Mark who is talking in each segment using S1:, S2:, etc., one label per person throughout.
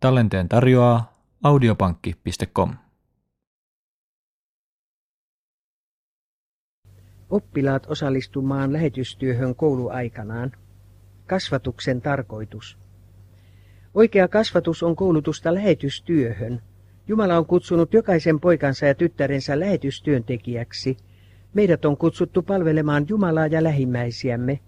S1: Tallenteen tarjoaa audiopankki.com.
S2: Oppilaat osallistumaan lähetystyöhön kouluaikanaan. Kasvatuksen tarkoitus. Oikea kasvatus on koulutusta lähetystyöhön. Jumala on kutsunut jokaisen poikansa ja tyttärensä lähetystyöntekijäksi. Meidät on kutsuttu palvelemaan Jumalaa ja lähimmäisiämme.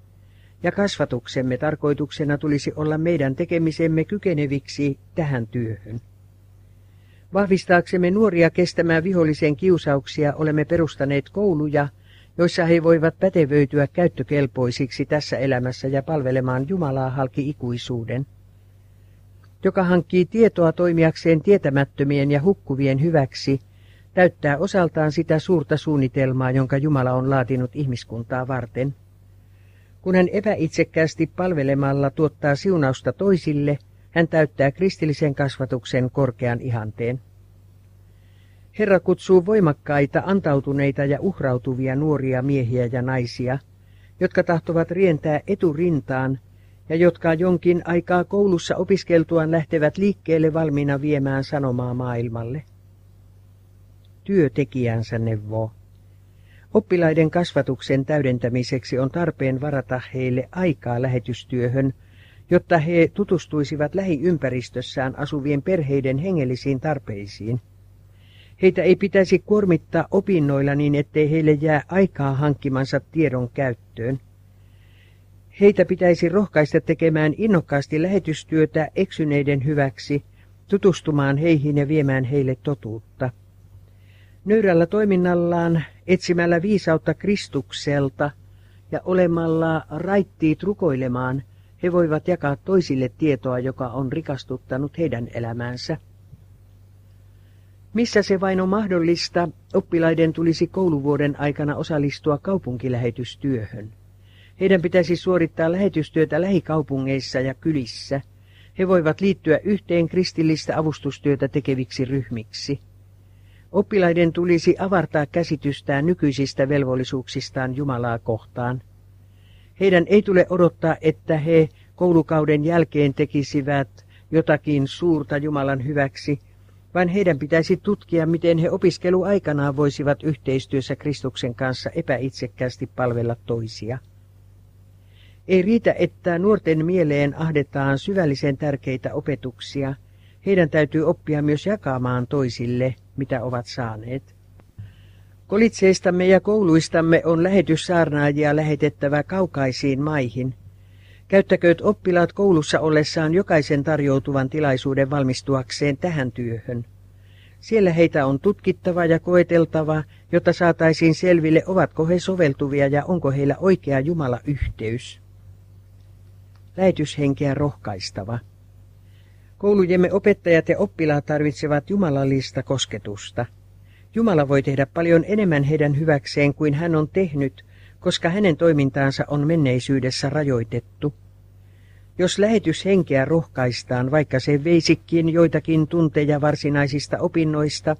S2: Ja kasvatuksemme tarkoituksena tulisi olla meidän tekemisemme kykeneviksi tähän työhön. Vahvistaaksemme nuoria kestämään vihollisen kiusauksia olemme perustaneet kouluja, joissa he voivat pätevöityä käyttökelpoisiksi tässä elämässä ja palvelemaan Jumalaa halki ikuisuuden. Joka hankkii tietoa toimijakseen tietämättömien ja hukkuvien hyväksi, täyttää osaltaan sitä suurta suunnitelmaa, jonka Jumala on laatinut ihmiskuntaa varten. Kun hän epäitsekkäästi palvelemalla tuottaa siunausta toisille, hän täyttää kristillisen kasvatuksen korkean ihanteen. Herra kutsuu voimakkaita, antautuneita ja uhrautuvia nuoria miehiä ja naisia, jotka tahtovat rientää eturintaan ja jotka jonkin aikaa koulussa opiskeltuaan lähtevät liikkeelle valmiina viemään sanomaa maailmalle. Työtekijänsä neuvoo. Oppilaiden kasvatuksen täydentämiseksi on tarpeen varata heille aikaa lähetystyöhön, jotta he tutustuisivat lähiympäristössään asuvien perheiden hengellisiin tarpeisiin. Heitä ei pitäisi kuormittaa opinnoilla niin, ettei heille jää aikaa hankkimansa tiedon käyttöön. Heitä pitäisi rohkaista tekemään innokkaasti lähetystyötä eksyneiden hyväksi, tutustumaan heihin ja viemään heille totuutta. Nöyrällä toiminnallaan, etsimällä viisautta Kristukselta ja olemalla raittiit rukoilemaan, he voivat jakaa toisille tietoa, joka on rikastuttanut heidän elämäänsä. Missä se vain on mahdollista, oppilaiden tulisi kouluvuoden aikana osallistua kaupunkilähetystyöhön. Heidän pitäisi suorittaa lähetystyötä lähikaupungeissa ja kylissä. He voivat liittyä yhteen kristillistä avustustyötä tekeviksi ryhmiksi. Oppilaiden tulisi avartaa käsitystään nykyisistä velvollisuuksistaan Jumalaa kohtaan. Heidän ei tule odottaa, että he koulukauden jälkeen tekisivät jotakin suurta Jumalan hyväksi, vaan heidän pitäisi tutkia, miten he opiskeluaikanaan voisivat yhteistyössä Kristuksen kanssa epäitsekkäästi palvella toisia. Ei riitä, että nuorten mieleen ahdetaan syvällisen tärkeitä opetuksia. Heidän täytyy oppia myös jakamaan toisille, mitä ovat saaneet. Kolitseistamme ja kouluistamme on lähetyssaarnaajia lähetettävä kaukaisiin maihin. Käyttäkööt oppilaat koulussa ollessaan jokaisen tarjoutuvan tilaisuuden valmistuakseen tähän työhön. Siellä heitä on tutkittava ja koeteltava, jotta saataisiin selville, ovatko he soveltuvia ja onko heillä oikea Jumala-yhteys. Lähetyshenkeä rohkaistava. Koulujemme opettajat ja oppilaat tarvitsevat jumalallista kosketusta. Jumala voi tehdä paljon enemmän heidän hyväkseen kuin hän on tehnyt, koska hänen toimintaansa on menneisyydessä rajoitettu. Jos lähetyshenkeä rohkaistaan, vaikka se veisikin joitakin tunteja varsinaisista opinnoista,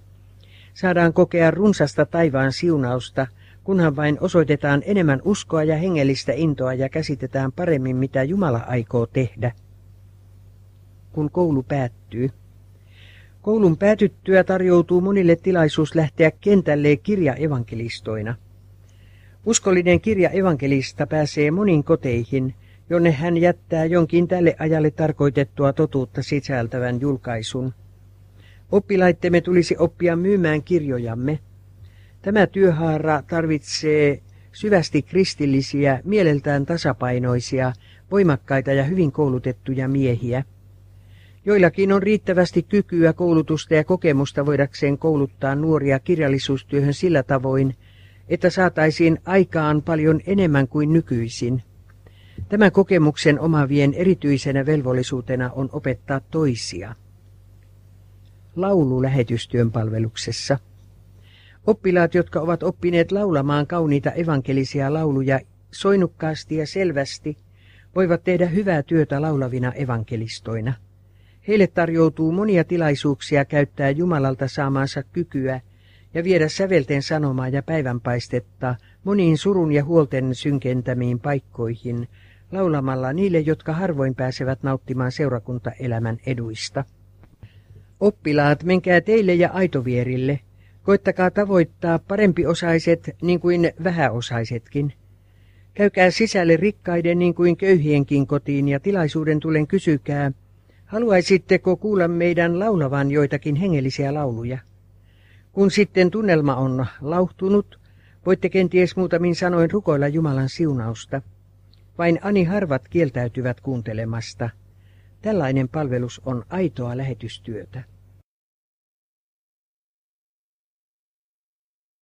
S2: saadaan kokea runsasta taivaan siunausta, kunhan vain osoitetaan enemmän uskoa ja hengellistä intoa ja käsitetään paremmin, mitä Jumala aikoo tehdä. Kun koulu päättyy. Koulun päätyttyä tarjoutuu monille tilaisuus lähteä kentälle kirjaevankelistoina. Uskollinen kirja evankelista pääsee moniin koteihin, jonne hän jättää jonkin tälle ajalle tarkoitettua totuutta sisältävän julkaisun. Oppilaittemme tulisi oppia myymään kirjojamme. Tämä työhaara tarvitsee syvästi kristillisiä, mieleltään tasapainoisia, voimakkaita ja hyvin koulutettuja miehiä. Joillakin on riittävästi kykyä, koulutusta ja kokemusta voidakseen kouluttaa nuoria kirjallisuustyöhön sillä tavoin, että saataisiin aikaan paljon enemmän kuin nykyisin. Tämän kokemuksen omavien erityisenä velvollisuutena on opettaa toisia. Laulu lähetystyön palveluksessa. Oppilaat, jotka ovat oppineet laulamaan kauniita evankelisia lauluja soinukkaasti ja selvästi, voivat tehdä hyvää työtä laulavina evankelistoina. Heille tarjoutuu monia tilaisuuksia käyttää Jumalalta saamaansa kykyä ja viedä sävelten sanomaa ja päivänpaistetta moniin surun ja huolten synkentämiin paikkoihin, laulamalla niille, jotka harvoin pääsevät nauttimaan seurakuntaelämän eduista. Oppilaat, menkää teille ja aitovierille. Koittakaa tavoittaa parempiosaiset niin kuin vähäosaisetkin. Käykää sisälle rikkaiden niin kuin köyhienkin kotiin ja tilaisuuden tulen kysykää, haluaisitteko kuulla meidän laulavan joitakin hengellisiä lauluja? Kun sitten tunnelma on lauhtunut, voitte kenties muutamin sanoin rukoilla Jumalan siunausta. Vain ani harvat kieltäytyvät kuuntelemasta. Tällainen palvelus on aitoa lähetystyötä.